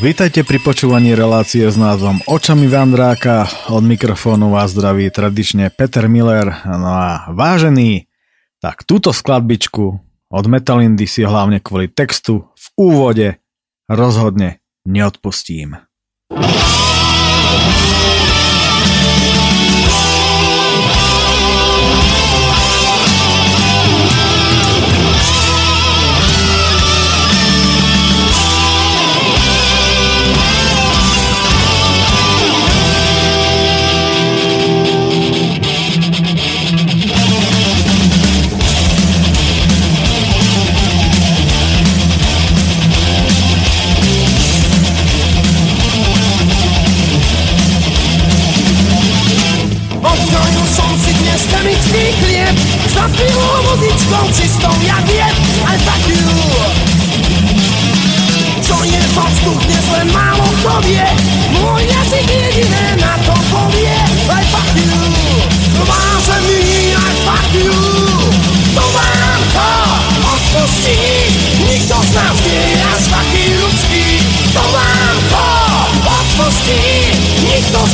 Vítajte pri počúvaní relácie s názvom Očami Vandráka. Od mikrofónu vás zdraví tradične Peter Miller. No a vážený, tak túto skladbičku od Metalindy si hlavne kvôli textu v úvode rozhodne neodpustím. muzičkou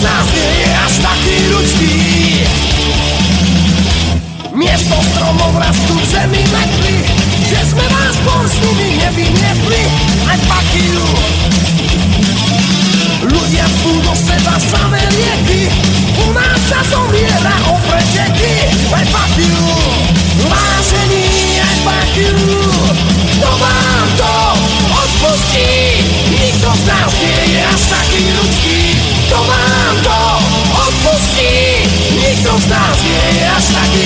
z nás nie je až taký ľudský. Miesto stromov rastú v zemi metly Že sme vás nimi nevymietli Aj pakiu Ľudia spú do seba samé lieky U nás sa zomiera o preteky Aj pakiu Vážení aj pakiu Kto vám to odpustí? Nikto z nás nie je až taký ľudský Kto vám to odpustí Nikto z nás nie je až taký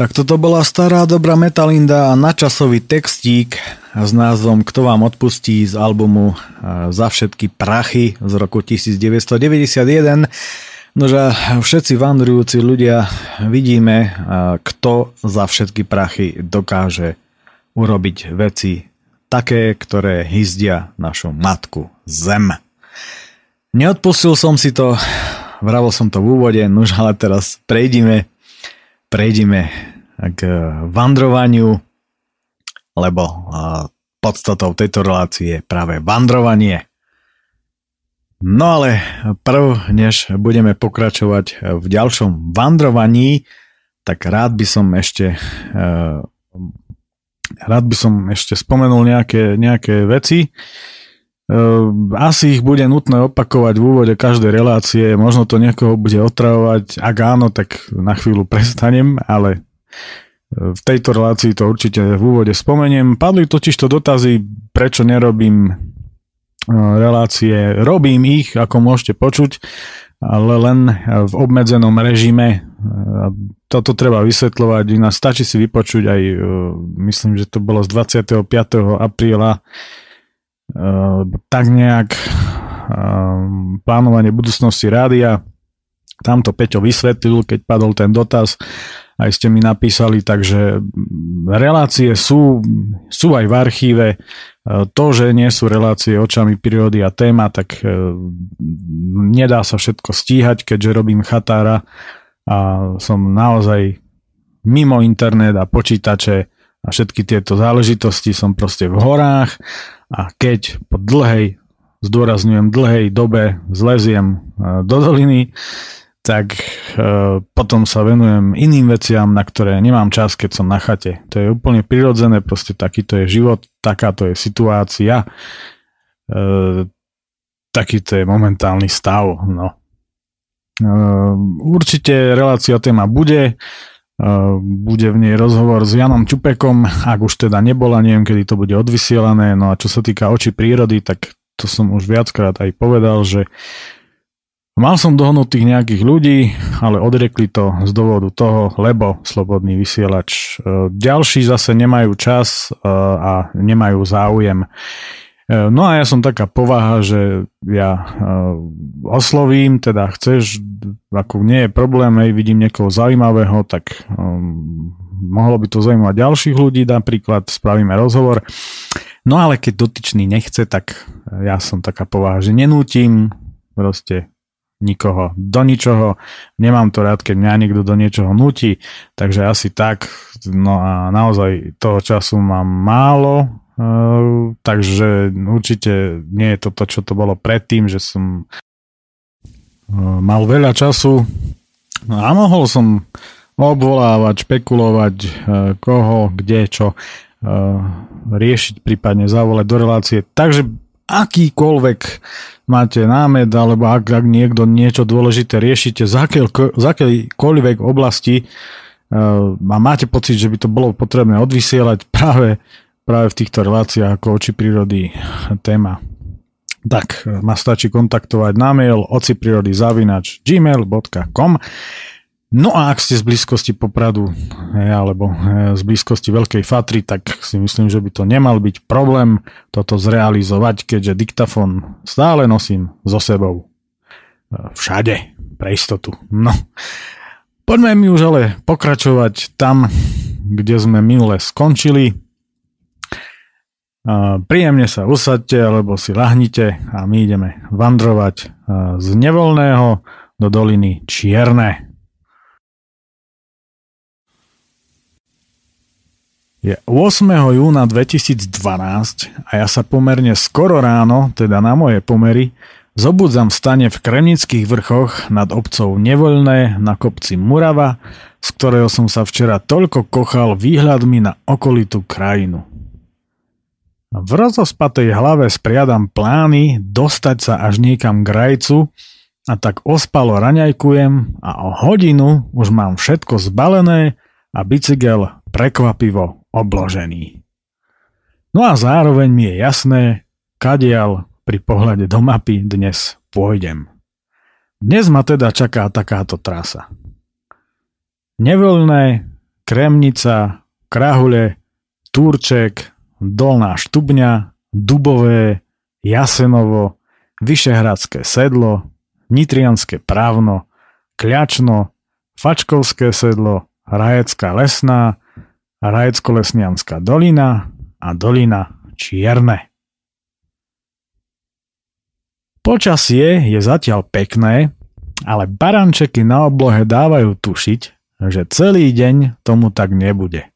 Tak toto bola stará dobrá Metalinda a načasový textík s názvom Kto vám odpustí z albumu Za všetky prachy z roku 1991. Nože všetci vandrujúci ľudia vidíme, kto za všetky prachy dokáže urobiť veci také, ktoré hyzdia našu matku Zem. Neodpustil som si to, vravil som to v úvode, nož ale teraz prejdime prejdime k vandrovaniu, lebo podstatou tejto relácie je práve vandrovanie. No ale prv, než budeme pokračovať v ďalšom vandrovaní, tak rád by som ešte rád by som ešte spomenul nejaké, nejaké veci. Asi ich bude nutné opakovať v úvode každej relácie, možno to niekoho bude otravovať, ak áno, tak na chvíľu prestanem, ale v tejto relácii to určite v úvode spomeniem. Padli totiž to dotazy, prečo nerobím e, relácie. Robím ich, ako môžete počuť. ale len v obmedzenom režime. Toto treba vysvetľovať, iná stačí si vypočuť aj, e, myslím, že to bolo z 25. apríla, e, tak nejak e, plánovanie budúcnosti rádia. Tam to Peťo vysvetlil, keď padol ten dotaz aj ste mi napísali, takže relácie sú, sú aj v archíve. E, to, že nie sú relácie očami prírody a téma, tak e, nedá sa všetko stíhať, keďže robím chatára a som naozaj mimo internet a počítače a všetky tieto záležitosti som proste v horách a keď po dlhej, zdôrazňujem dlhej dobe zleziem e, do doliny, tak e, potom sa venujem iným veciam, na ktoré nemám čas, keď som na chate. To je úplne prirodzené, proste takýto je život, takáto je situácia, e, takýto je momentálny stav. No. E, určite relácia téma bude, bude v nej rozhovor s Janom Čupekom, ak už teda nebola, neviem, kedy to bude odvysielané. No a čo sa týka oči prírody, tak to som už viackrát aj povedal, že Mal som dohnutých nejakých ľudí, ale odrekli to z dôvodu toho, lebo slobodný vysielač. E, ďalší zase nemajú čas e, a nemajú záujem. E, no a ja som taká povaha, že ja oslovím, teda chceš, ako nie je problém, hej, vidím niekoho zaujímavého, tak mohlo by to zaujímať ďalších ľudí, napríklad spravíme rozhovor. No ale keď dotyčný nechce, tak ja som taká povaha, že nenútim, proste nikoho do ničoho. Nemám to rád, keď mňa niekto do niečoho nutí, takže asi tak. No a naozaj toho času mám málo, uh, takže určite nie je to to, čo to bolo predtým, že som uh, mal veľa času no a mohol som obvolávať, špekulovať, uh, koho, kde, čo riešiť, prípadne zavolať do relácie. Takže akýkoľvek máte námed, alebo ak, ak niekto niečo dôležité riešite z, akej, akejkoľvek oblasti uh, a máte pocit, že by to bolo potrebné odvysielať práve, práve v týchto reláciách ako oči prírody téma. Tak, ma stačí kontaktovať na mail ociprírody.gmail.com gmail.com No a ak ste z blízkosti Popradu alebo z blízkosti Veľkej Fatry, tak si myslím, že by to nemal byť problém toto zrealizovať, keďže diktafón stále nosím so sebou. Všade, pre istotu. No, poďme mi už ale pokračovať tam, kde sme minule skončili. Príjemne sa usadte alebo si lahnite a my ideme vandrovať z nevoľného do doliny Čierne. Je 8. júna 2012 a ja sa pomerne skoro ráno, teda na moje pomery, zobudzam v stane v Kremnických vrchoch nad obcov Nevoľné na kopci Murava, z ktorého som sa včera toľko kochal výhľadmi na okolitú krajinu. V rozospatej hlave spriadam plány dostať sa až niekam k rajcu a tak ospalo raňajkujem a o hodinu už mám všetko zbalené a bicykel prekvapivo obložený. No a zároveň mi je jasné, kadiaľ pri pohľade do mapy dnes pôjdem. Dnes ma teda čaká takáto trasa. Nevoľné, Kremnica, Krahule, Turček, Dolná Štubňa, Dubové, Jasenovo, Vyšehradské sedlo, Nitrianské právno, Kľačno, Fačkovské sedlo, Rajecká lesná, Rajecko-Lesnianská dolina a dolina Čierne. Počasie je zatiaľ pekné, ale barančeky na oblohe dávajú tušiť, že celý deň tomu tak nebude.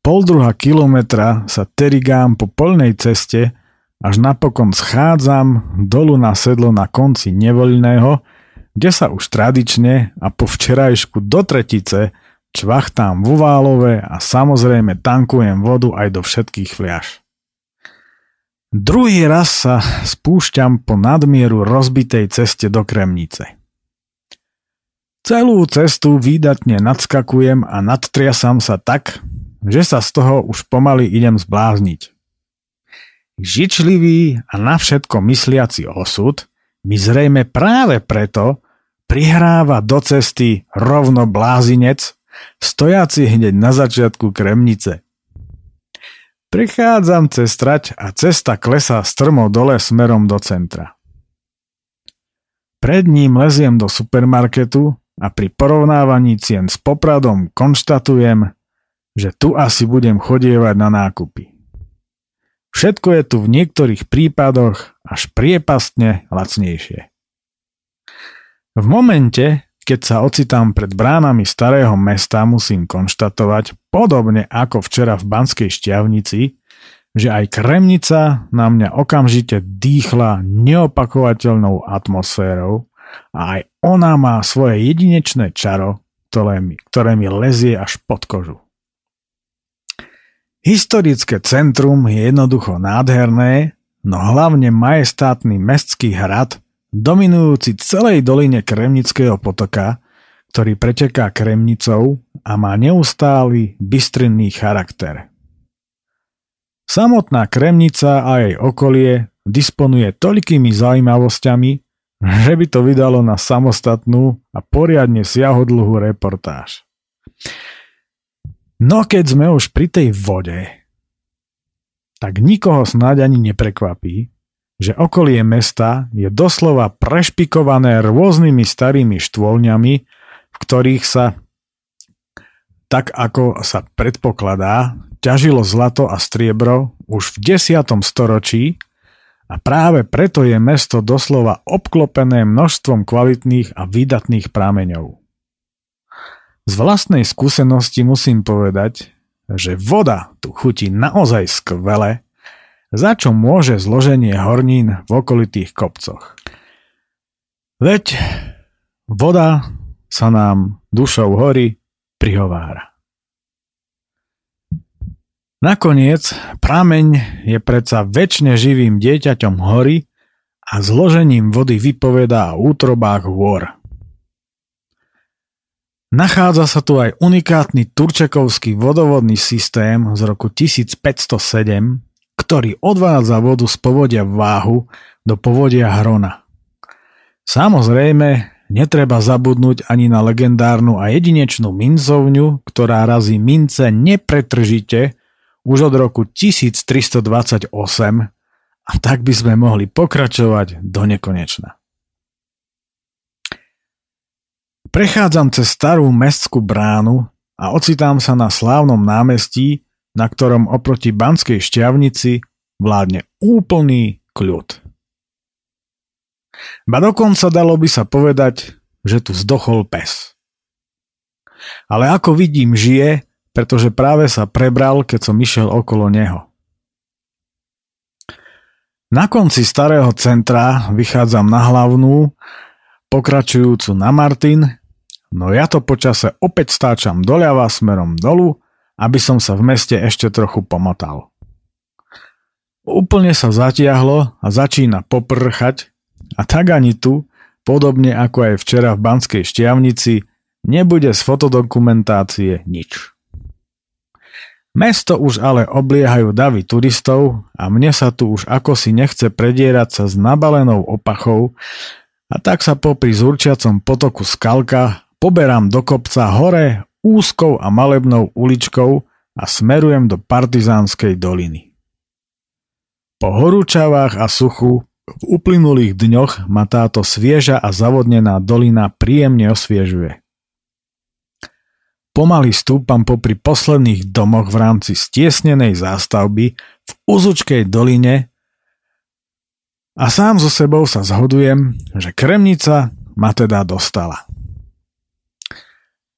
Pol druha kilometra sa terigám po polnej ceste, až napokon schádzam dolu na sedlo na konci nevoľného, kde sa už tradične a po včerajšku do tretice čvachtám vo Válove a samozrejme tankujem vodu aj do všetkých fliaž. Druhý raz sa spúšťam po nadmieru rozbitej ceste do Kremnice. Celú cestu výdatne nadskakujem a nadtriasam sa tak, že sa z toho už pomaly idem zblázniť. Žičlivý a na všetko mysliaci osud mi zrejme práve preto prihráva do cesty rovno blázinec, stojaci hneď na začiatku Kremnice. Prichádzam cez trať a cesta klesá strmo dole smerom do centra. Pred ním leziem do supermarketu a pri porovnávaní cien s Popradom konštatujem, že tu asi budem chodievať na nákupy. Všetko je tu v niektorých prípadoch až priepastne lacnejšie. V momente, keď sa ocitám pred bránami starého mesta, musím konštatovať, podobne ako včera v Banskej šťavnici, že aj Kremnica na mňa okamžite dýchla neopakovateľnou atmosférou a aj ona má svoje jedinečné čaro, ktoré mi, ktoré mi lezie až pod kožu. Historické centrum je jednoducho nádherné, no hlavne majestátny mestský hrad, dominujúci celej doline Kremnického potoka, ktorý preteká Kremnicou a má neustály bystrinný charakter. Samotná Kremnica a jej okolie disponuje toľkými zaujímavosťami, že by to vydalo na samostatnú a poriadne siahodlhú reportáž. No keď sme už pri tej vode, tak nikoho snáď ani neprekvapí, že okolie mesta je doslova prešpikované rôznymi starými štôlňami, v ktorých sa, tak ako sa predpokladá, ťažilo zlato a striebro už v 10. storočí a práve preto je mesto doslova obklopené množstvom kvalitných a výdatných prámeňov. Z vlastnej skúsenosti musím povedať, že voda tu chutí naozaj skvele, za čo môže zloženie hornín v okolitých kopcoch. Veď voda sa nám dušou hory prihovára. Nakoniec, prameň je predsa väčšine živým dieťaťom hory a zložením vody vypovedá o útrobách hôr. Nachádza sa tu aj unikátny turčekovský vodovodný systém z roku 1507, ktorý odvádza vodu z povodia váhu do povodia Hrona. Samozrejme, netreba zabudnúť ani na legendárnu a jedinečnú mincovňu, ktorá razí mince nepretržite už od roku 1328 a tak by sme mohli pokračovať do nekonečna. Prechádzam cez starú mestskú bránu a ocitám sa na slávnom námestí, na ktorom oproti Banskej šťavnici vládne úplný kľud. Ba dokonca dalo by sa povedať, že tu zdochol pes. Ale ako vidím, žije pretože práve sa prebral, keď som išiel okolo neho. Na konci starého centra vychádzam na hlavnú, pokračujúcu na Martin, no ja to počase opäť stáčam doľava smerom dolu, aby som sa v meste ešte trochu pomotal. Úplne sa zatiahlo a začína poprchať a tak ani tu, podobne ako aj včera v Banskej šťavnici, nebude z fotodokumentácie nič. Mesto už ale obliehajú davy turistov a mne sa tu už ako si nechce predierať sa s nabalenou opachou a tak sa popri zurčiacom potoku Skalka poberám do kopca hore úzkou a malebnou uličkou a smerujem do Partizánskej doliny. Po horúčavách a suchu v uplynulých dňoch ma táto svieža a zavodnená dolina príjemne osviežuje. Pomaly stúpam popri posledných domoch v rámci stiesnenej zástavby v Uzučkej doline a sám so sebou sa zhodujem, že Kremnica ma teda dostala.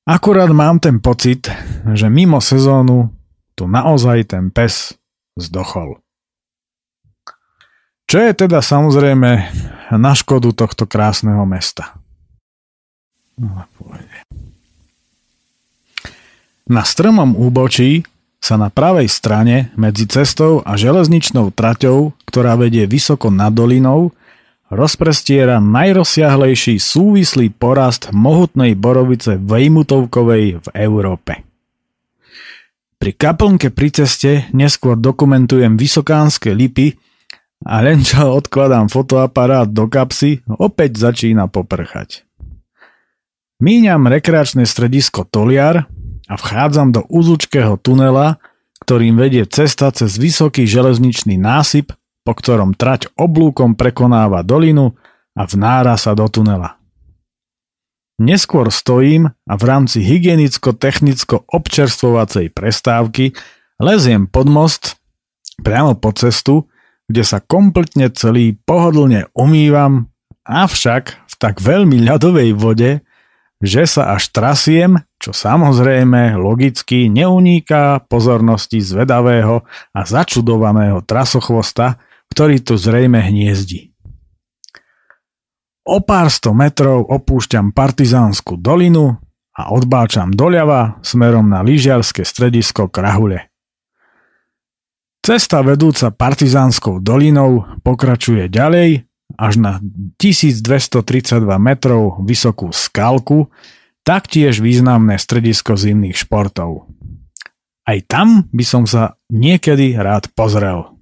Akurát mám ten pocit, že mimo sezónu tu naozaj ten pes zdochol. Čo je teda samozrejme na škodu tohto krásneho mesta. No. Na strmom úbočí sa na pravej strane medzi cestou a železničnou traťou, ktorá vedie vysoko nad dolinou, rozprestiera najrozsiahlejší súvislý porast mohutnej borovice Vejmutovkovej v Európe. Pri kaplnke pri ceste neskôr dokumentujem vysokánske lipy a len čo odkladám fotoaparát do kapsy, opäť začína poprchať. Míňam rekreačné stredisko Toliar a vchádzam do úzučkého tunela, ktorým vedie cesta cez vysoký železničný násyp, po ktorom trať oblúkom prekonáva dolinu a vnára sa do tunela. Neskôr stojím a v rámci hygienicko-technicko-občerstvovacej prestávky leziem pod most priamo po cestu, kde sa kompletne celý pohodlne umývam, avšak v tak veľmi ľadovej vode, že sa až trasiem, čo samozrejme logicky neuniká pozornosti zvedavého a začudovaného trasochvosta, ktorý tu zrejme hniezdi. O pár sto metrov opúšťam partizánsku dolinu a odbáčam doľava smerom na lyžiarske stredisko Krahule. Cesta vedúca partizánskou dolinou pokračuje ďalej až na 1232 metrov vysokú skalku, taktiež významné stredisko zimných športov. Aj tam by som sa niekedy rád pozrel.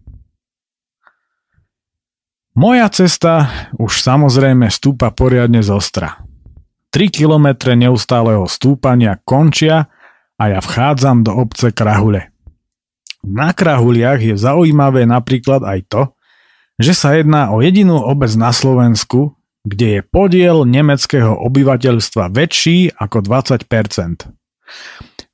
Moja cesta už samozrejme stúpa poriadne z ostra. 3 kilometre neustáleho stúpania končia a ja vchádzam do obce Krahule. Na Krahuliach je zaujímavé napríklad aj to, že sa jedná o jedinú obec na Slovensku, kde je podiel nemeckého obyvateľstva väčší ako 20%.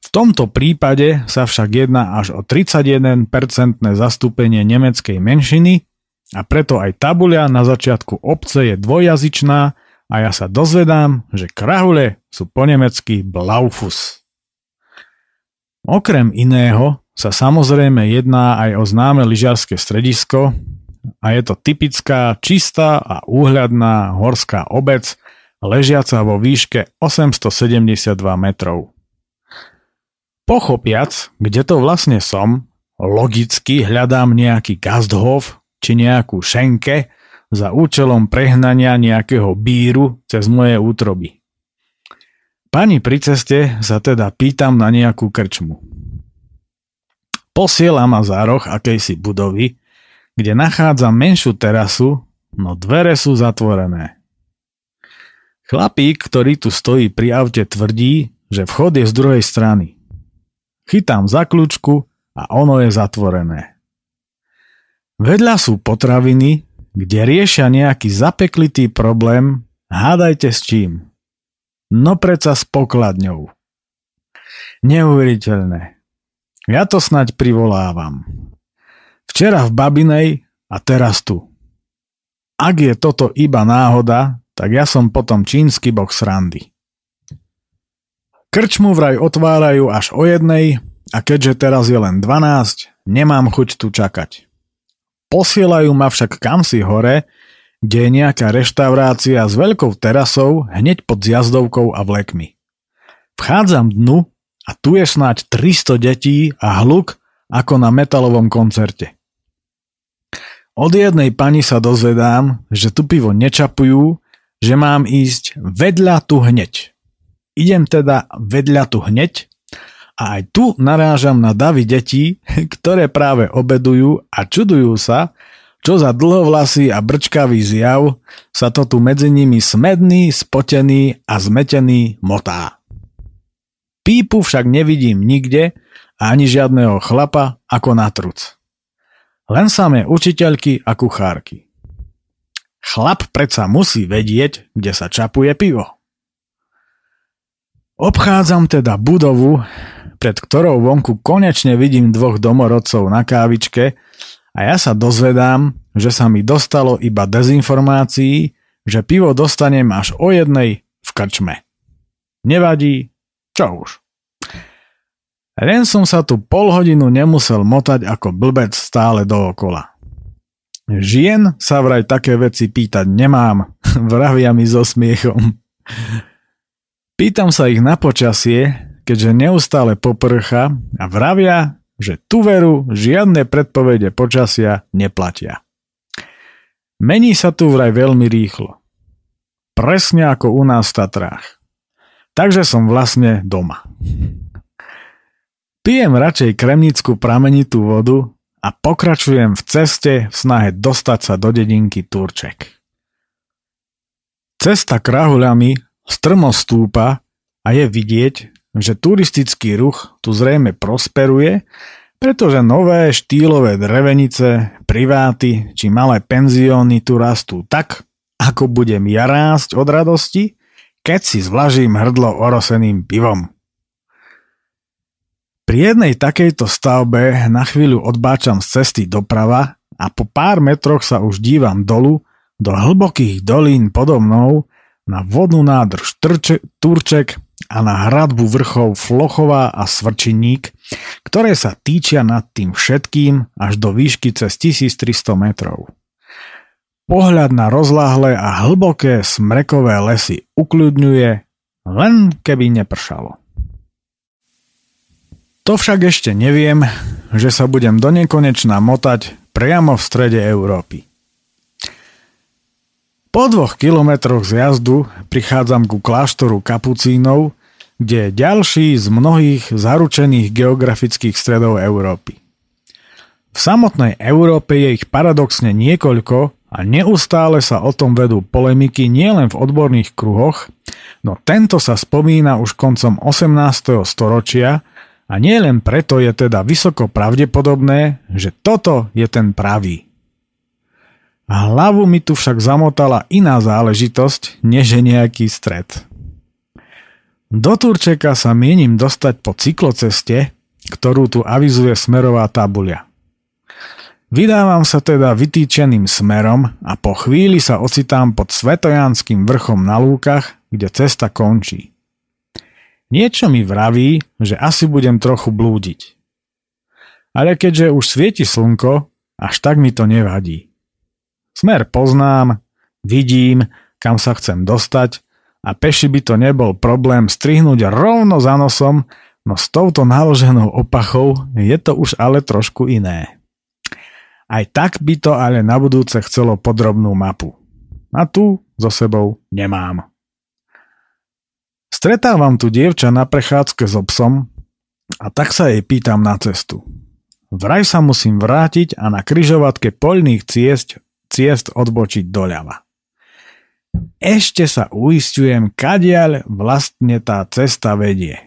V tomto prípade sa však jedná až o 31% zastúpenie nemeckej menšiny a preto aj tabuľa na začiatku obce je dvojjazyčná a ja sa dozvedám, že krahule sú po nemecky Blaufus. Okrem iného sa samozrejme jedná aj o známe lyžiarske stredisko a je to typická, čistá a úhľadná horská obec, ležiaca vo výške 872 metrov. Pochopiac, kde to vlastne som, logicky hľadám nejaký Gasthof či nejakú šenke za účelom prehnania nejakého bíru cez moje útroby. Pani pri ceste sa teda pýtam na nejakú krčmu. Posiela ma za roh akejsi budovy, kde nachádza menšiu terasu, no dvere sú zatvorené. Chlapík, ktorý tu stojí pri aute, tvrdí, že vchod je z druhej strany. Chytám za kľúčku a ono je zatvorené. Vedľa sú potraviny, kde riešia nejaký zapeklitý problém, hádajte s čím. No preca s pokladňou. Neuveriteľné. Ja to snaď privolávam. Včera v Babinej a teraz tu. Ak je toto iba náhoda, tak ja som potom čínsky boh srandy. Krčmu vraj otvárajú až o jednej a keďže teraz je len 12, nemám chuť tu čakať. Posielajú ma však kam si hore, kde je nejaká reštaurácia s veľkou terasou hneď pod zjazdovkou a vlekmi. Vchádzam dnu a tu je snáď 300 detí a hluk ako na metalovom koncerte. Od jednej pani sa dozvedám, že tu pivo nečapujú, že mám ísť vedľa tu hneď. Idem teda vedľa tu hneď a aj tu narážam na davy detí, ktoré práve obedujú a čudujú sa, čo za dlhovlasý a brčkavý zjav sa to tu medzi nimi smedný, spotený a zmetený motá. Pípu však nevidím nikde a ani žiadneho chlapa ako na truc. Len samé učiteľky a kuchárky. Chlap predsa musí vedieť, kde sa čapuje pivo. Obchádzam teda budovu, pred ktorou vonku konečne vidím dvoch domorodcov na kávičke a ja sa dozvedám, že sa mi dostalo iba dezinformácií, že pivo dostanem až o jednej v krčme. Nevadí, čo už. Len som sa tu pol hodinu nemusel motať ako blbec stále dookola. Žien sa vraj také veci pýtať nemám, vravia mi so smiechom. Pýtam sa ich na počasie, keďže neustále poprcha a vravia, že tu veru žiadne predpovede počasia neplatia. Mení sa tu vraj veľmi rýchlo. Presne ako u nás v Tatrách takže som vlastne doma. Pijem radšej kremnickú pramenitú vodu a pokračujem v ceste v snahe dostať sa do dedinky Turček. Cesta krahuľami strmo stúpa a je vidieť, že turistický ruch tu zrejme prosperuje, pretože nové štýlové drevenice, priváty či malé penzióny tu rastú tak, ako budem ja rásť od radosti, keď si zvlažím hrdlo oroseným pivom. Pri jednej takejto stavbe na chvíľu odbáčam z cesty doprava a po pár metroch sa už dívam dolu do hlbokých dolín podo mnou na vodnú nádrž Turček a na hradbu vrchov Flochová a Svrčiník, ktoré sa týčia nad tým všetkým až do výšky cez 1300 metrov. Pohľad na rozláhle a hlboké smrekové lesy ukľudňuje, len keby nepršalo. To však ešte neviem, že sa budem do nekonečna motať priamo v strede Európy. Po dvoch kilometroch z jazdu prichádzam ku kláštoru kapucínov, kde je ďalší z mnohých zaručených geografických stredov Európy. V samotnej Európe je ich paradoxne niekoľko a neustále sa o tom vedú polemiky nielen v odborných kruhoch, no tento sa spomína už koncom 18. storočia a nie len preto je teda vysoko pravdepodobné, že toto je ten pravý. Hlavu mi tu však zamotala iná záležitosť, než nejaký stred. Do Turčeka sa mienim dostať po cykloceste, ktorú tu avizuje smerová tabuľa. Vydávam sa teda vytýčeným smerom a po chvíli sa ocitám pod Svetojanským vrchom na lúkach, kde cesta končí. Niečo mi vraví, že asi budem trochu blúdiť. Ale keďže už svieti slnko, až tak mi to nevadí. Smer poznám, vidím, kam sa chcem dostať a peši by to nebol problém strihnúť rovno za nosom, no s touto naloženou opachou je to už ale trošku iné. Aj tak by to ale na budúce chcelo podrobnú mapu. A tu so sebou nemám. Stretávam tu dievča na prechádzke s obsom a tak sa jej pýtam na cestu. Vraj sa musím vrátiť a na kryžovatke poľných ciest, ciest odbočiť doľava. Ešte sa uistujem, kadiaľ vlastne tá cesta vedie.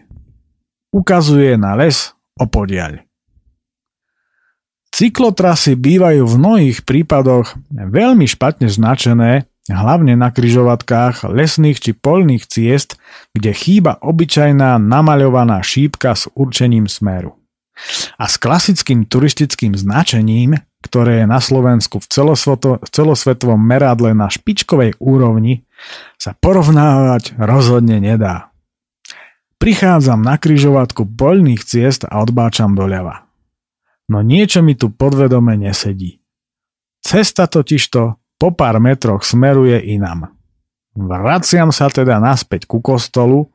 Ukazuje na les opodiaľ. Cyklotrasy bývajú v mnohých prípadoch veľmi špatne značené hlavne na kryžovatkách lesných či polných ciest, kde chýba obyčajná namaľovaná šípka s určením smeru. A s klasickým turistickým značením, ktoré je na Slovensku v celosvetovom meradle na špičkovej úrovni, sa porovnávať rozhodne nedá. Prichádzam na kryžovatku poľných ciest a odbáčam doľava. No niečo mi tu podvedome nesedí. Cesta totižto po pár metroch smeruje inam. Vraciam sa teda naspäť ku kostolu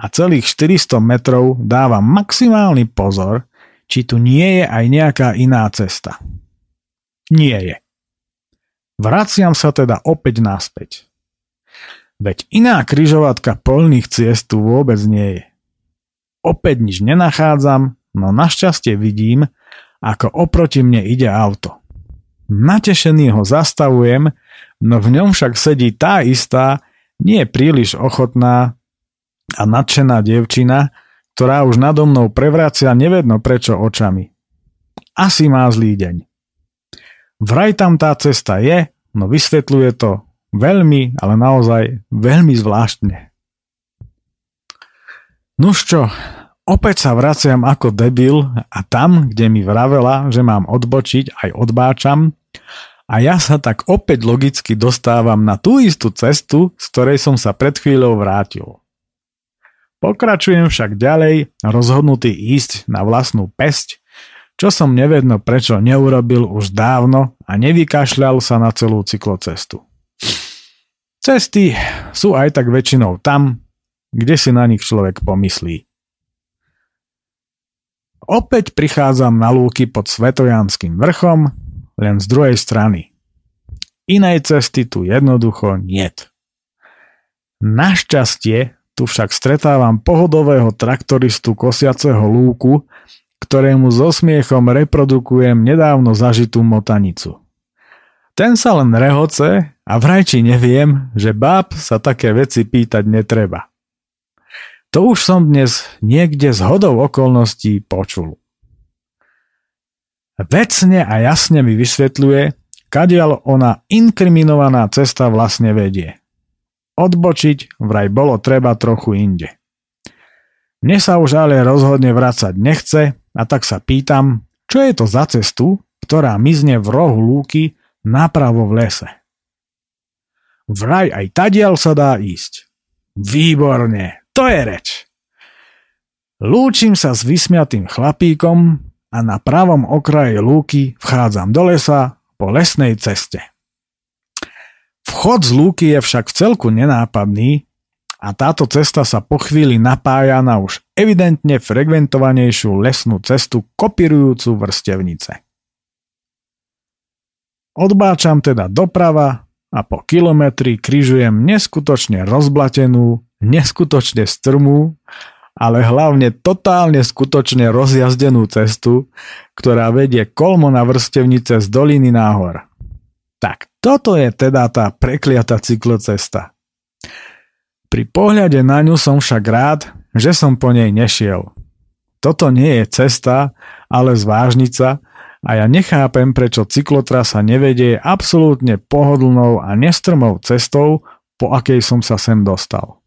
a celých 400 metrov dávam maximálny pozor, či tu nie je aj nejaká iná cesta. Nie je. Vraciam sa teda opäť naspäť. Veď iná kryžovatka polných ciest tu vôbec nie je. Opäť nič nenachádzam, no našťastie vidím, ako oproti mne ide auto. Natešený ho zastavujem, no v ňom však sedí tá istá, nie príliš ochotná a nadšená dievčina, ktorá už nado mnou prevracia nevedno prečo očami. Asi má zlý deň. Vraj tam tá cesta je, no vysvetľuje to veľmi, ale naozaj veľmi zvláštne. Nuž čo, opäť sa vraciam ako debil a tam, kde mi vravela, že mám odbočiť, aj odbáčam, a ja sa tak opäť logicky dostávam na tú istú cestu, z ktorej som sa pred chvíľou vrátil. Pokračujem však ďalej, rozhodnutý ísť na vlastnú pesť, čo som nevedno prečo neurobil už dávno a nevykašľal sa na celú cyklocestu. Cesty sú aj tak väčšinou tam, kde si na nich človek pomyslí. Opäť prichádzam na lúky pod Svetojanským vrchom, len z druhej strany. Inej cesty tu jednoducho niet. Našťastie tu však stretávam pohodového traktoristu kosiaceho lúku, ktorému so smiechom reprodukujem nedávno zažitú motanicu. Ten sa len rehoce a vrajči neviem, že báb sa také veci pýtať netreba. To už som dnes niekde z hodou okolností počul. Vecne a jasne mi vysvetľuje, kadiaľ ona inkriminovaná cesta vlastne vedie. Odbočiť vraj bolo treba trochu inde. Mne sa už ale rozhodne vrácať nechce a tak sa pýtam, čo je to za cestu, ktorá mizne v rohu lúky napravo v lese. Vraj aj tadiaľ sa dá ísť. Výborne, to je reč. Lúčim sa s vysmiatým chlapíkom a na pravom okraji lúky vchádzam do lesa po lesnej ceste. Vchod z lúky je však v celku nenápadný a táto cesta sa po chvíli napája na už evidentne frekventovanejšiu lesnú cestu kopírujúcu vrstevnice. Odbáčam teda doprava a po kilometri križujem neskutočne rozblatenú, neskutočne strmú, ale hlavne totálne skutočne rozjazdenú cestu, ktorá vedie kolmo na vrstevnice z doliny náhor. Tak toto je teda tá prekliatá cyklocesta. Pri pohľade na ňu som však rád, že som po nej nešiel. Toto nie je cesta, ale zvážnica a ja nechápem, prečo cyklotrasa nevedie absolútne pohodlnou a nestrmou cestou, po akej som sa sem dostal.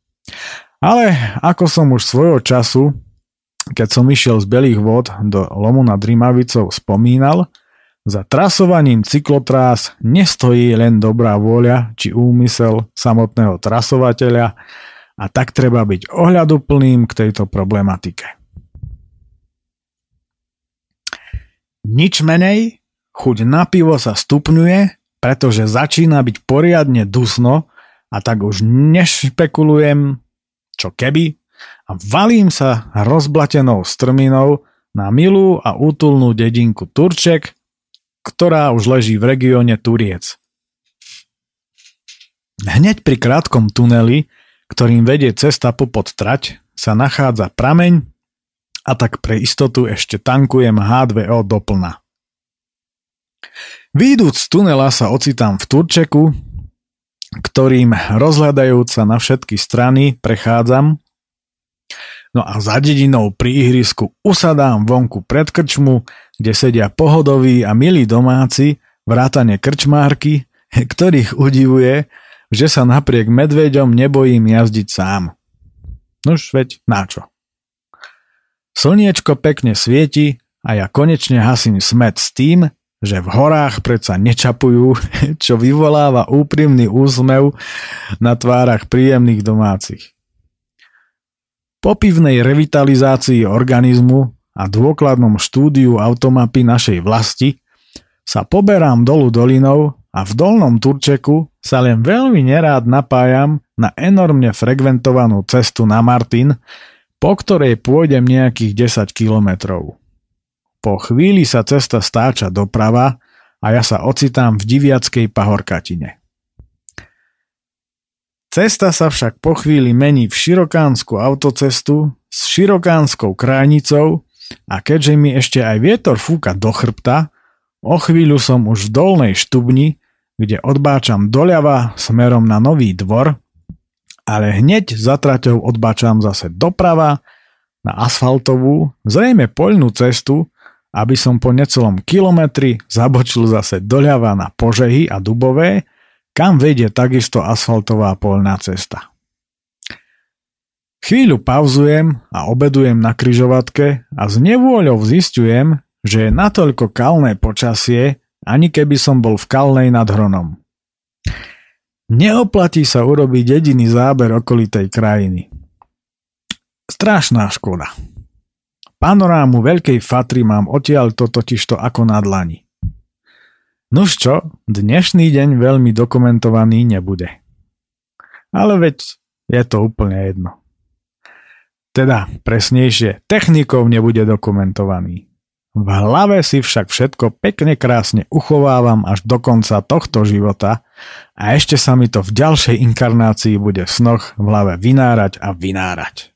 Ale ako som už svojho času, keď som išiel z Belých vod do Lomu nad Rimavicou spomínal, za trasovaním cyklotrás nestojí len dobrá vôľa či úmysel samotného trasovateľa a tak treba byť ohľaduplným k tejto problematike. Nič menej, chuť na pivo sa stupňuje, pretože začína byť poriadne dusno a tak už nešpekulujem, čo keby, a valím sa rozblatenou strminou na milú a útulnú dedinku Turček, ktorá už leží v regióne Turiec. Hneď pri krátkom tuneli, ktorým vedie cesta po trať, sa nachádza prameň a tak pre istotu ešte tankujem H2O doplna. Výjdúc z tunela sa ocitám v Turčeku, ktorým rozhľadajúc sa na všetky strany prechádzam No a za dedinou pri ihrisku usadám vonku pred krčmu, kde sedia pohodoví a milí domáci, vrátane krčmárky, ktorých udivuje, že sa napriek medveďom nebojím jazdiť sám. Nož veď načo. Slniečko pekne svieti a ja konečne hasím smet s tým, že v horách predsa nečapujú, čo vyvoláva úprimný úsmev na tvárach príjemných domácich. Po pivnej revitalizácii organizmu a dôkladnom štúdiu automapy našej vlasti sa poberám dolu dolinou a v dolnom Turčeku sa len veľmi nerád napájam na enormne frekventovanú cestu na Martin, po ktorej pôjdem nejakých 10 kilometrov. Po chvíli sa cesta stáča doprava a ja sa ocitám v diviackej pahorkatine. Cesta sa však po chvíli mení v širokánsku autocestu s širokánskou krajnicou a keďže mi ešte aj vietor fúka do chrbta, o chvíľu som už v dolnej štubni, kde odbáčam doľava smerom na nový dvor, ale hneď za traťou odbáčam zase doprava na asfaltovú, zrejme poľnú cestu, aby som po necelom kilometri zabočil zase doľava na požehy a dubové kam vedie takisto asfaltová polná cesta. Chvíľu pauzujem a obedujem na kryžovatke a s nevôľou zistujem, že je natoľko kalné počasie, ani keby som bol v kalnej nad Hronom. Neoplatí sa urobiť jediný záber okolitej krajiny. Strašná škoda. Panorámu Veľkej Fatry mám odtiaľ to totižto ako na dlani. Nuž čo, dnešný deň veľmi dokumentovaný nebude. Ale veď je to úplne jedno. Teda, presnejšie, technikou nebude dokumentovaný. V hlave si však všetko pekne krásne uchovávam až do konca tohto života a ešte sa mi to v ďalšej inkarnácii bude v snoch v hlave vynárať a vynárať.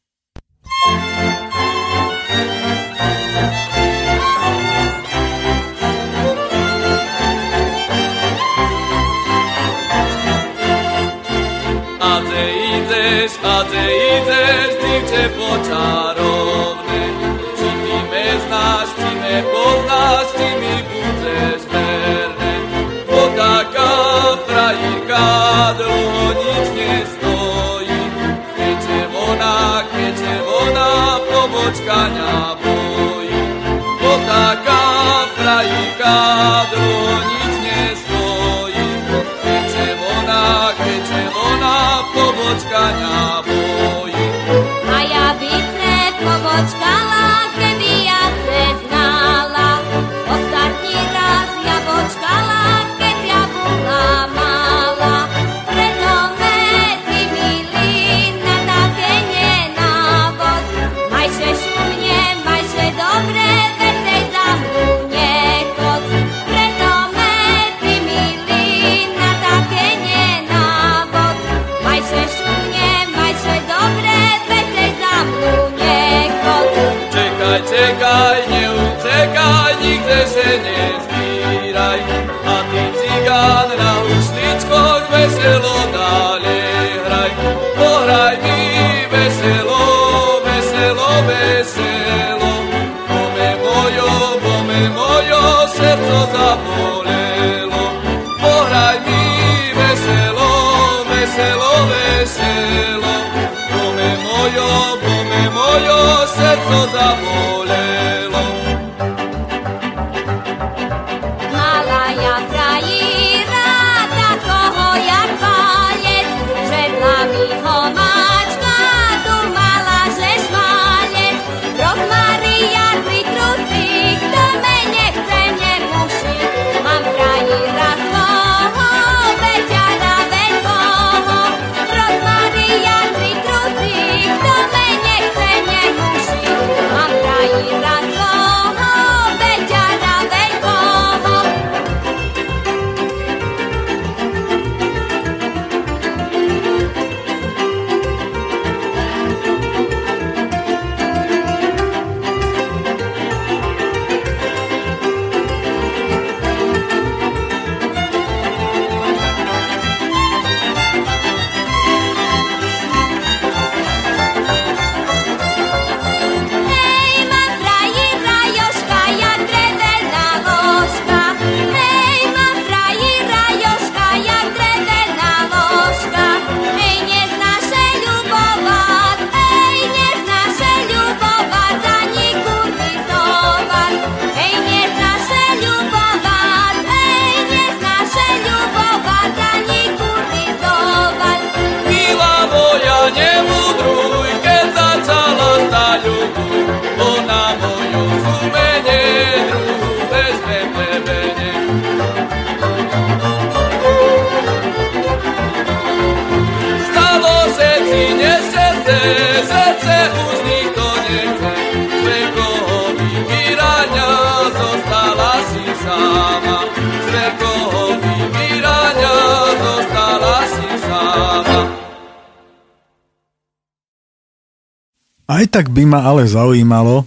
Aj tak by ma ale zaujímalo,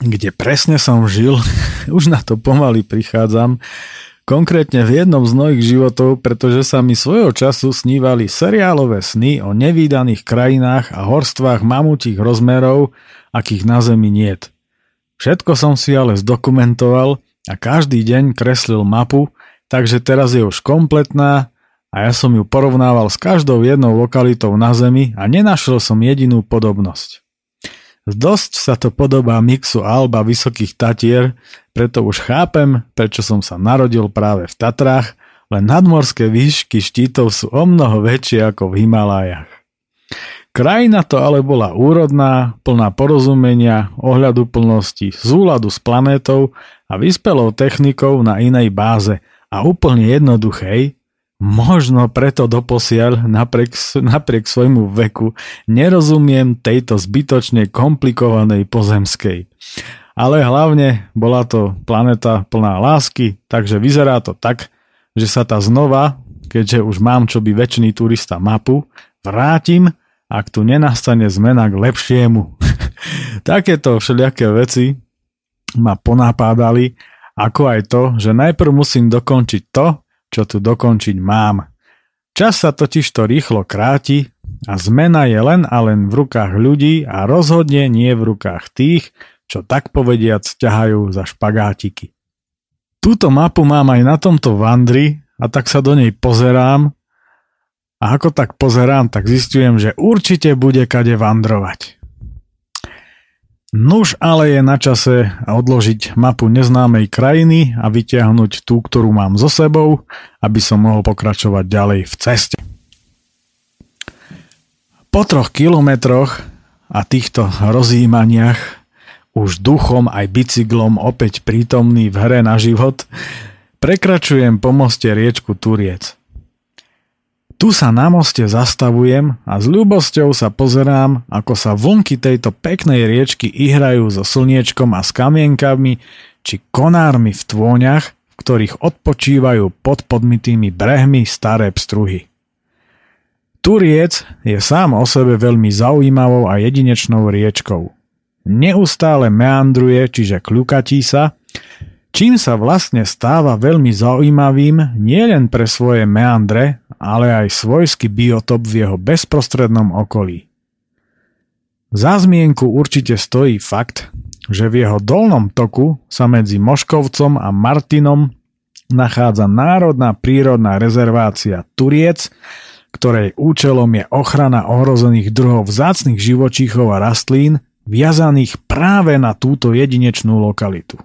kde presne som žil, už na to pomaly prichádzam, konkrétne v jednom z mojich životov, pretože sa mi svojho času snívali seriálové sny o nevýdaných krajinách a horstvách mamutích rozmerov, akých na Zemi niet. Všetko som si ale zdokumentoval a každý deň kreslil mapu, takže teraz je už kompletná a ja som ju porovnával s každou jednou lokalitou na Zemi a nenašiel som jedinú podobnosť. Dosť sa to podobá mixu Alba Vysokých Tatier, preto už chápem, prečo som sa narodil práve v Tatrách, len nadmorské výšky štítov sú o mnoho väčšie ako v Himalájach. Krajina to ale bola úrodná, plná porozumenia, ohľadu plnosti, súladu s planétou a vyspelou technikou na inej báze a úplne jednoduchej, možno preto doposiaľ napriek, napriek svojmu veku nerozumiem tejto zbytočne komplikovanej pozemskej. Ale hlavne bola to planeta plná lásky, takže vyzerá to tak, že sa tá znova, keďže už mám čo by väčší turista mapu, vrátim ak tu nenastane zmena k lepšiemu. Takéto všelijaké veci ma ponápádali, ako aj to, že najprv musím dokončiť to, čo tu dokončiť mám. Čas sa totiž to rýchlo kráti a zmena je len a len v rukách ľudí a rozhodne nie v rukách tých, čo tak povediac ťahajú za špagátiky. Túto mapu mám aj na tomto vandri a tak sa do nej pozerám a ako tak pozerám, tak zistujem, že určite bude kade vandrovať. Nuž ale je na čase odložiť mapu neznámej krajiny a vytiahnuť tú, ktorú mám so sebou, aby som mohol pokračovať ďalej v ceste. Po troch kilometroch a týchto rozjímaniach už duchom aj bicyklom opäť prítomný v hre na život, prekračujem po moste riečku Turiec. Tu sa na moste zastavujem a s ľubosťou sa pozerám, ako sa vlnky tejto peknej riečky ihrajú so slniečkom a s kamienkami či konármi v tvôňach, v ktorých odpočívajú pod podmitými brehmi staré pstruhy. Turiec je sám o sebe veľmi zaujímavou a jedinečnou riečkou. Neustále meandruje, čiže kľukatí sa, čím sa vlastne stáva veľmi zaujímavým nielen pre svoje meandre, ale aj svojský biotop v jeho bezprostrednom okolí. Za zmienku určite stojí fakt, že v jeho dolnom toku sa medzi Moškovcom a Martinom nachádza Národná prírodná rezervácia Turiec, ktorej účelom je ochrana ohrozených druhov vzácnych živočíchov a rastlín viazaných práve na túto jedinečnú lokalitu.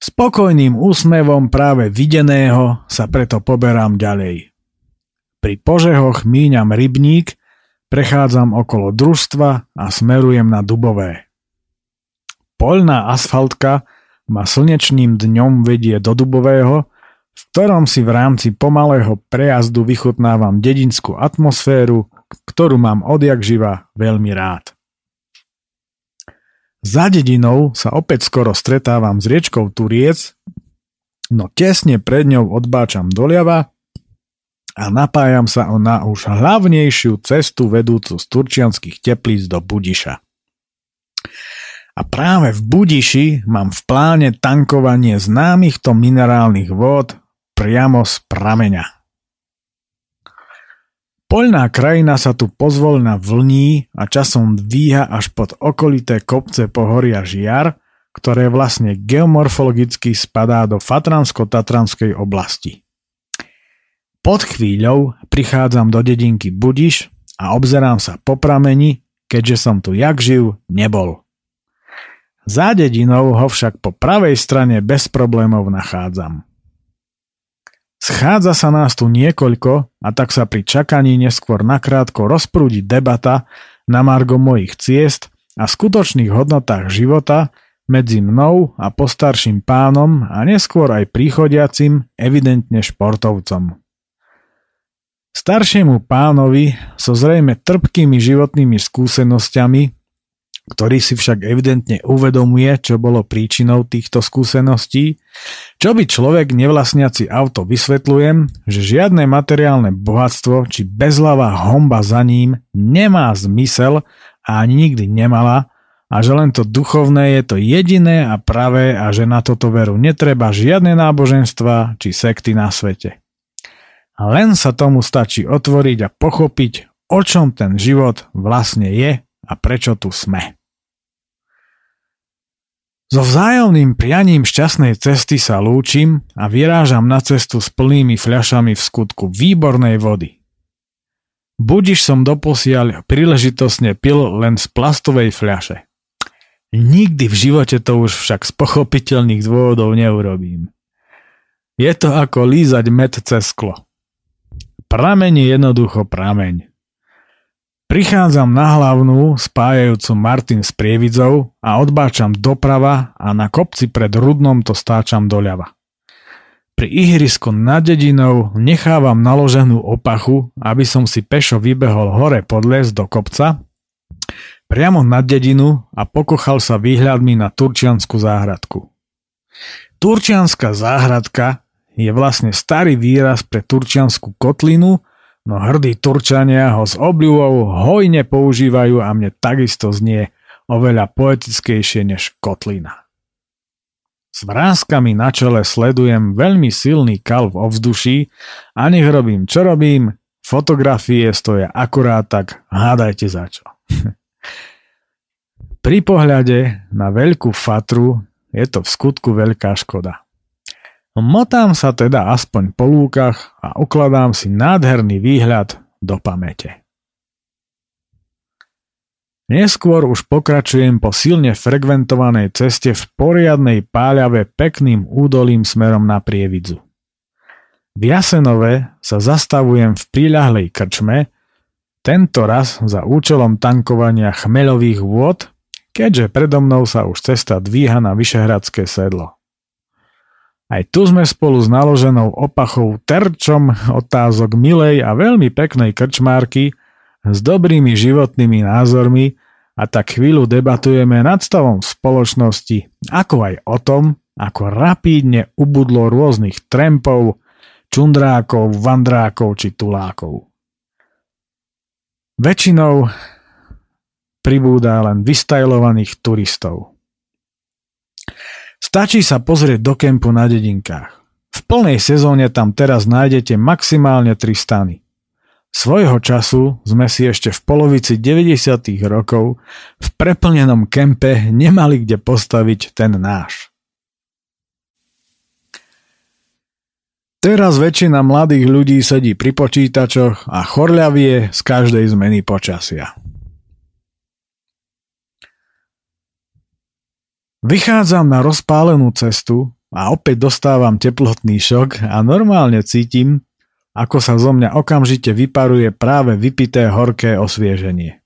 Spokojným úsmevom práve videného sa preto poberám ďalej. Pri požehoch míňam rybník, prechádzam okolo družstva a smerujem na Dubové. Poľná asfaltka ma slnečným dňom vedie do Dubového, v ktorom si v rámci pomalého prejazdu vychutnávam dedinskú atmosféru, ktorú mám odjak živa veľmi rád. Za dedinou sa opäť skoro stretávam s riečkou Turiec, no tesne pred ňou odbáčam doľava a napájam sa na už hlavnejšiu cestu vedúcu z turčianských teplíc do Budiša. A práve v Budiši mám v pláne tankovanie známych to minerálnych vód priamo z prameňa. Poľná krajina sa tu pozvolna vlní a časom dvíha až pod okolité kopce pohoria Žiar, ktoré vlastne geomorfologicky spadá do Fatransko-Tatranskej oblasti. Pod chvíľou prichádzam do dedinky Budiš a obzerám sa po prameni, keďže som tu jak živ nebol. Za dedinou ho však po pravej strane bez problémov nachádzam. Schádza sa nás tu niekoľko a tak sa pri čakaní neskôr nakrátko rozprúdi debata na margo mojich ciest a skutočných hodnotách života medzi mnou a postarším pánom a neskôr aj príchodiacim, evidentne športovcom. Staršiemu pánovi so zrejme trpkými životnými skúsenosťami ktorý si však evidentne uvedomuje, čo bolo príčinou týchto skúseností, čo by človek nevlastniaci auto vysvetľujem, že žiadne materiálne bohatstvo či bezlavá homba za ním nemá zmysel a ani nikdy nemala a že len to duchovné je to jediné a pravé a že na toto veru netreba žiadne náboženstva či sekty na svete. Len sa tomu stačí otvoriť a pochopiť, o čom ten život vlastne je a prečo tu sme. So vzájomným prianím šťastnej cesty sa lúčim a vyrážam na cestu s plnými fľašami v skutku výbornej vody. Budiš som doposiaľ príležitosne pil len z plastovej fľaše. Nikdy v živote to už však z pochopiteľných dôvodov neurobím. Je to ako lízať med cez sklo. Prameň je jednoducho prameň. Prichádzam na hlavnú, spájajúcu Martin s Prievidzou a odbáčam doprava a na kopci pred Rudnom to stáčam doľava. Pri ihrisku nad dedinou nechávam naloženú opachu, aby som si pešo vybehol hore pod les do kopca, priamo nad dedinu a pokochal sa výhľadmi na Turčiansku záhradku. Turčianská záhradka je vlastne starý výraz pre Turčiansku kotlinu, no hrdí Turčania ho s obľúvou hojne používajú a mne takisto znie oveľa poetickejšie než kotlina. S vrázkami na čele sledujem veľmi silný kal v ovzduší a nech robím čo robím, fotografie stoja akurát tak, hádajte za čo. Pri pohľade na veľkú fatru je to v skutku veľká škoda. Motám sa teda aspoň po lúkach a ukladám si nádherný výhľad do pamäte. Neskôr už pokračujem po silne frekventovanej ceste v poriadnej páľave pekným údolím smerom na Prievidzu. V Jasenove sa zastavujem v príľahlej krčme, tento raz za účelom tankovania chmeľových vôd, keďže predo mnou sa už cesta dvíha na Vyšehradské sedlo. Aj tu sme spolu s naloženou opachou terčom otázok milej a veľmi peknej krčmárky s dobrými životnými názormi a tak chvíľu debatujeme nad stavom spoločnosti, ako aj o tom, ako rapídne ubudlo rôznych trempov, čundrákov, vandrákov či tulákov. Väčšinou pribúda len vystajlovaných turistov. Stačí sa pozrieť do kempu na dedinkách. V plnej sezóne tam teraz nájdete maximálne 3 stany. Svojho času sme si ešte v polovici 90. rokov v preplnenom kempe nemali kde postaviť ten náš. Teraz väčšina mladých ľudí sedí pri počítačoch a chorľavie z každej zmeny počasia. Vychádzam na rozpálenú cestu a opäť dostávam teplotný šok a normálne cítim, ako sa zo mňa okamžite vyparuje práve vypité horké osvieženie.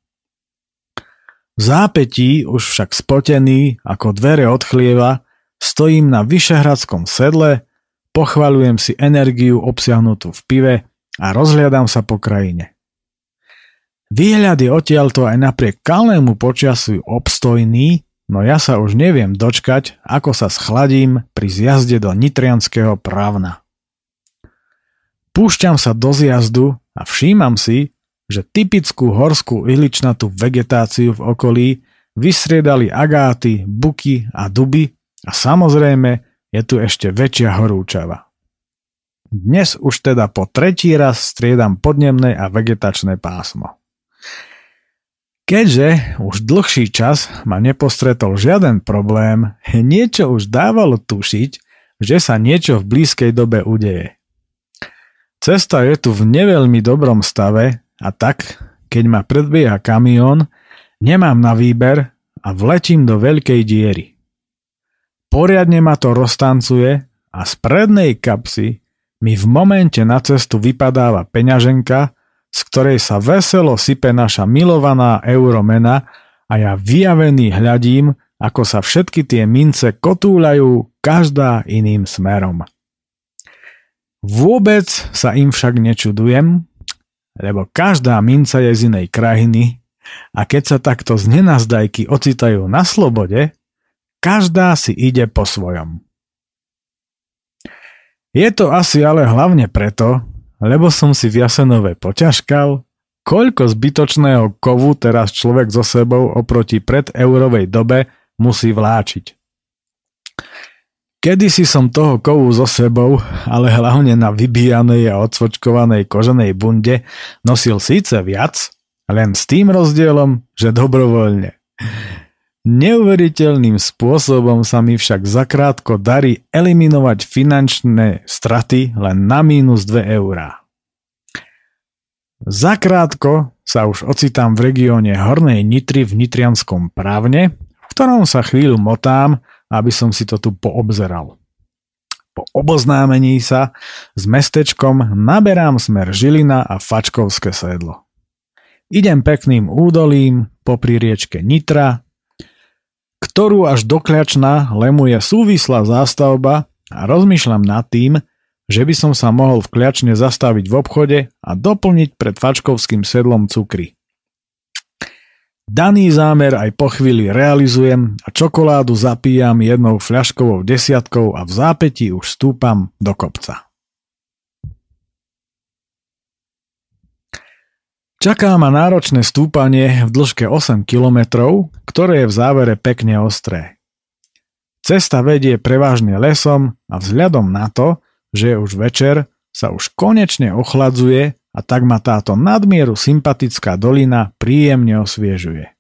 V zápetí, už však spotený, ako dvere od chlieva, stojím na vyšehradskom sedle, pochvalujem si energiu obsiahnutú v pive a rozhliadam sa po krajine. Výhľad je odtiaľto aj napriek kalnému počasiu obstojný, no ja sa už neviem dočkať, ako sa schladím pri zjazde do Nitrianského právna. Púšťam sa do zjazdu a všímam si, že typickú horskú ihličnatú vegetáciu v okolí vysriedali agáty, buky a duby a samozrejme je tu ešte väčšia horúčava. Dnes už teda po tretí raz striedam podnemné a vegetačné pásmo. Keďže už dlhší čas ma nepostretol žiaden problém, niečo už dávalo tušiť, že sa niečo v blízkej dobe udeje. Cesta je tu v neveľmi dobrom stave a tak, keď ma predbieha kamión, nemám na výber a vletím do veľkej diery. Poriadne ma to roztancuje a z prednej kapsy mi v momente na cestu vypadáva peňaženka, z ktorej sa veselo sype naša milovaná euromena a ja vyjavený hľadím, ako sa všetky tie mince kotúľajú každá iným smerom. Vôbec sa im však nečudujem, lebo každá minca je z inej krajiny a keď sa takto z nenazdajky ocitajú na slobode, každá si ide po svojom. Je to asi ale hlavne preto, lebo som si v Jasenove poťažkal, koľko zbytočného kovu teraz človek so sebou oproti predeurovej dobe musí vláčiť. Kedysi som toho kovu so sebou, ale hlavne na vybíjanej a odsvočkovanej koženej bunde nosil síce viac, len s tým rozdielom, že dobrovoľne. Neuveriteľným spôsobom sa mi však zakrátko darí eliminovať finančné straty len na mínus 2 eurá. Zakrátko sa už ocitám v regióne Hornej Nitry v Nitrianskom právne, v ktorom sa chvíľu motám aby som si to tu poobzeral. Po oboznámení sa s mestečkom naberám smer Žilina a Fačkovské sedlo. Idem pekným údolím popri riečke Nitra, ktorú až do Kľačna lemuje súvislá zástavba a rozmýšľam nad tým, že by som sa mohol v Kľačne zastaviť v obchode a doplniť pred Fačkovským sedlom cukry. Daný zámer aj po chvíli realizujem a čokoládu zapíjam jednou fľaškovou desiatkou a v zápäti už stúpam do kopca. Čaká ma náročné stúpanie v dĺžke 8 km, ktoré je v závere pekne ostré. Cesta vedie prevažne lesom a vzhľadom na to, že je už večer, sa už konečne ochladzuje a tak ma táto nadmieru sympatická dolina príjemne osviežuje.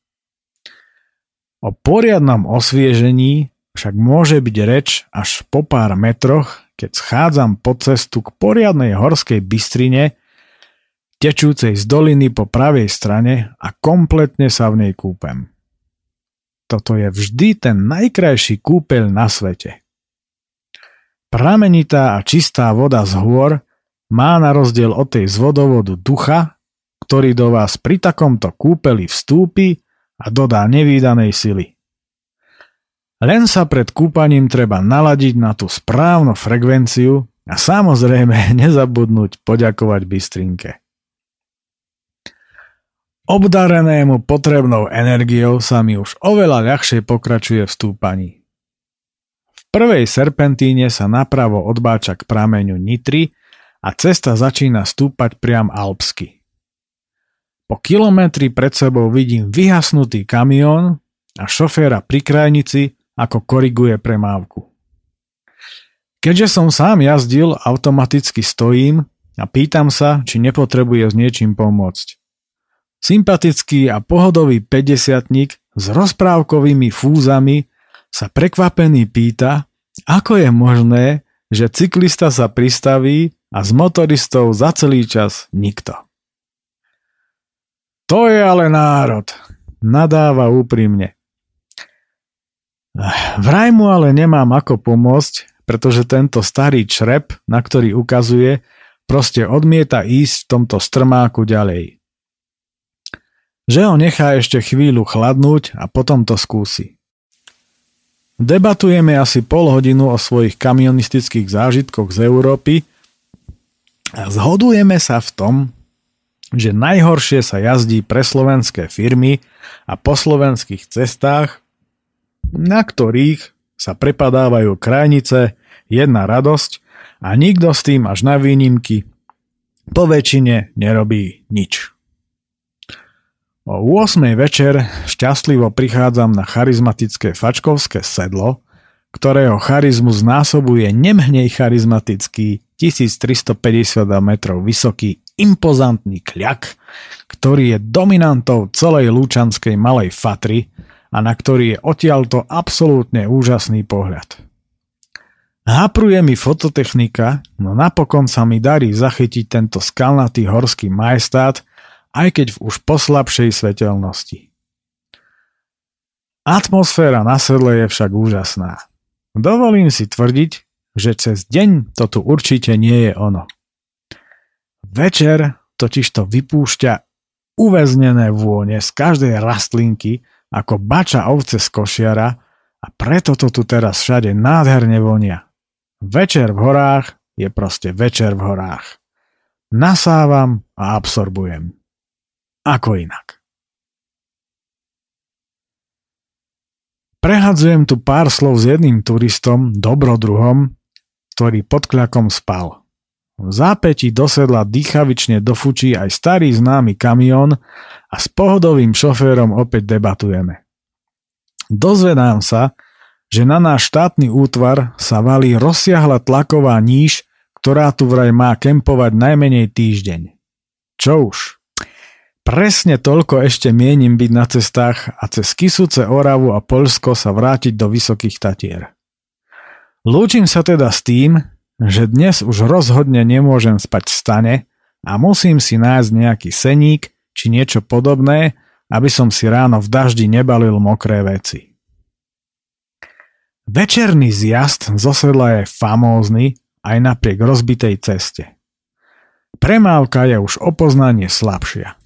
O poriadnom osviežení však môže byť reč až po pár metroch, keď schádzam po cestu k poriadnej horskej bystrine, tečúcej z doliny po pravej strane a kompletne sa v nej kúpem. Toto je vždy ten najkrajší kúpeľ na svete. Pramenitá a čistá voda z hôr má na rozdiel od tej z vodovodu ducha, ktorý do vás pri takomto kúpeli vstúpi a dodá nevýdanej sily. Len sa pred kúpaním treba naladiť na tú správnu frekvenciu a samozrejme nezabudnúť poďakovať Bystrinke. Obdarenému potrebnou energiou sa mi už oveľa ľahšie pokračuje v stúpaní. V prvej serpentíne sa napravo odbáča k prameňu Nitry a cesta začína stúpať priam alpsky. Po kilometri pred sebou vidím vyhasnutý kamión a šoféra pri krajnici, ako koriguje premávku. Keďže som sám jazdil, automaticky stojím a pýtam sa, či nepotrebuje s niečím pomôcť. Sympatický a pohodový 50 s rozprávkovými fúzami sa prekvapený pýta, ako je možné, že cyklista sa pristaví a z motoristov za celý čas nikto. To je ale národ, nadáva úprimne. Vraj mu ale nemám ako pomôcť, pretože tento starý črep, na ktorý ukazuje, proste odmieta ísť v tomto strmáku ďalej že ho nechá ešte chvíľu chladnúť a potom to skúsi. Debatujeme asi pol hodinu o svojich kamionistických zážitkoch z Európy a zhodujeme sa v tom, že najhoršie sa jazdí pre slovenské firmy a po slovenských cestách, na ktorých sa prepadávajú krajnice, jedna radosť a nikto s tým až na výnimky po väčšine nerobí nič. O 8. večer šťastlivo prichádzam na charizmatické fačkovské sedlo, ktorého charizmus násobuje nemhnej charizmatický 1350 metrov vysoký impozantný kľak, ktorý je dominantou celej lúčanskej malej fatry a na ktorý je odtiaľto absolútne úžasný pohľad. Hapruje mi fototechnika, no napokon sa mi darí zachytiť tento skalnatý horský majestát, aj keď v už poslabšej svetelnosti. Atmosféra na sedle je však úžasná. Dovolím si tvrdiť, že cez deň to tu určite nie je ono. Večer totiž to vypúšťa uväznené vône z každej rastlinky ako bača ovce z košiara a preto to tu teraz všade nádherne vonia. Večer v horách je proste večer v horách. Nasávam a absorbujem. Ako inak? Prehadzujem tu pár slov s jedným turistom, dobrodruhom, ktorý pod kľakom spal. V zápäti dosedla dýchavične do fučí aj starý známy kamión a s pohodovým šoférom opäť debatujeme. Dozvedám sa, že na náš štátny útvar sa valí rozsiahla tlaková níž, ktorá tu vraj má kempovať najmenej týždeň. Čo už? Presne toľko ešte mienim byť na cestách a cez Kisuce, Oravu a Polsko sa vrátiť do Vysokých Tatier. Lúčim sa teda s tým, že dnes už rozhodne nemôžem spať v stane a musím si nájsť nejaký seník či niečo podobné, aby som si ráno v daždi nebalil mokré veci. Večerný zjazd zo sedla je famózny aj napriek rozbitej ceste. Premávka je už o poznanie slabšia.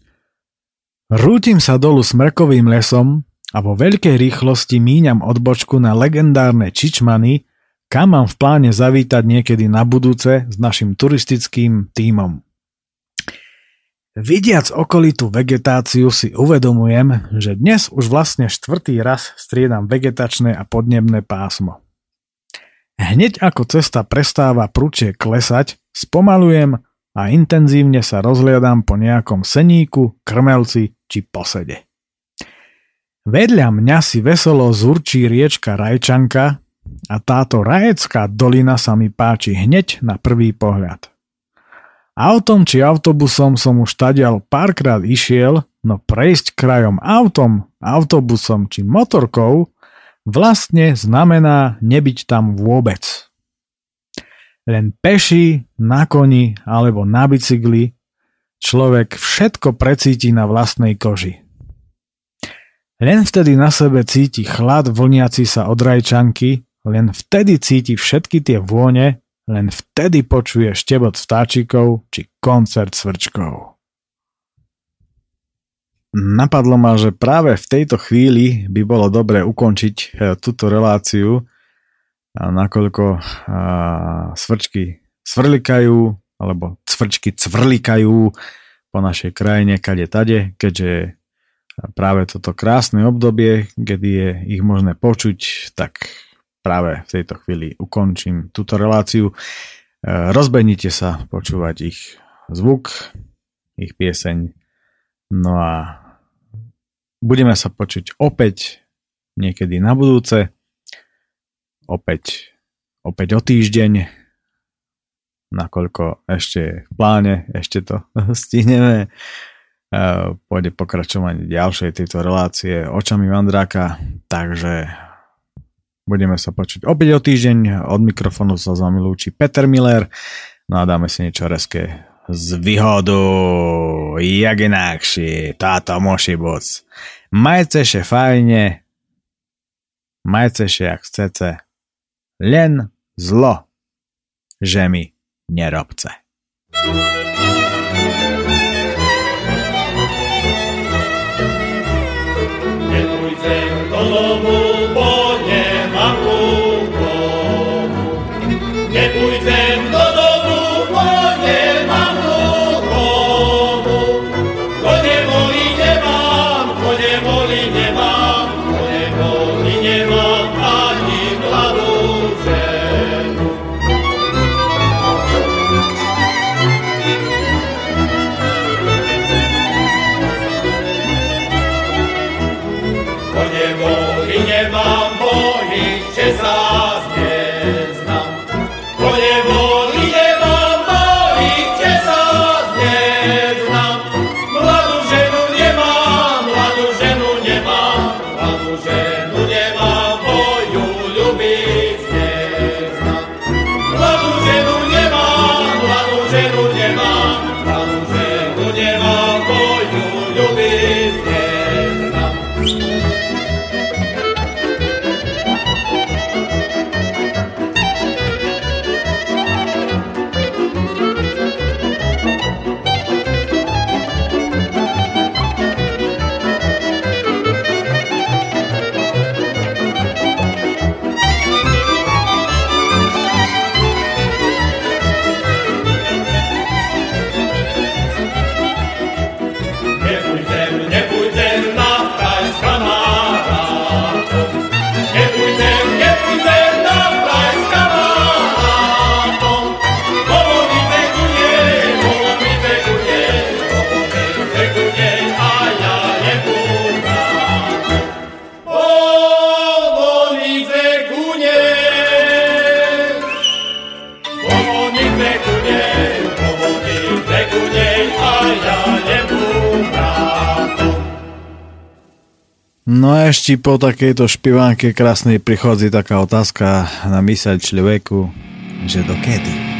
Rútim sa dolu smrkovým lesom a vo veľkej rýchlosti míňam odbočku na legendárne Čičmany, kam mám v pláne zavítať niekedy na budúce s našim turistickým tímom. Vidiac okolitú vegetáciu si uvedomujem, že dnes už vlastne štvrtý raz striedam vegetačné a podnebné pásmo. Hneď ako cesta prestáva prúčie klesať, spomalujem a intenzívne sa rozhliadam po nejakom seníku, krmelci či posede. Vedľa mňa si veselo zurčí riečka Rajčanka A táto rajecká dolina sa mi páči hneď na prvý pohľad. Autom či autobusom som už tadiaľ párkrát išiel, no prejsť krajom autom, autobusom či motorkou vlastne znamená nebyť tam vôbec. Len peši, na koni alebo na bicykli človek všetko precíti na vlastnej koži. Len vtedy na sebe cíti chlad vlniaci sa od rajčanky, len vtedy cíti všetky tie vône, len vtedy počuje štebot vtáčikov či koncert svrčkov. Napadlo ma, že práve v tejto chvíli by bolo dobre ukončiť e, túto reláciu, nakoľko svrčky svrlikajú, alebo cvrčky cvrlikajú po našej krajine kade tade, keďže práve toto krásne obdobie, kedy je ich možné počuť, tak práve v tejto chvíli ukončím túto reláciu. E, rozbehnite sa počúvať ich zvuk, ich pieseň. No a budeme sa počuť opäť niekedy na budúce. Opäť, opäť o týždeň, nakoľko ešte je v pláne, ešte to stihneme. E, pôjde pokračovanie ďalšej tejto relácie očami Vandráka, takže Budeme sa počuť opäť o týždeň. Od mikrofónu sa s vami lúči Peter Miller. No a dáme si niečo reské z výhodu. Jak inakšie. Táto moši boc. Majte še fajne. Majte še jak chcete. Len zlo. Že mi nerobce. Ešte po takejto špivánke krásnej prichodzi taká otázka na myseľ človeku, že dokedy?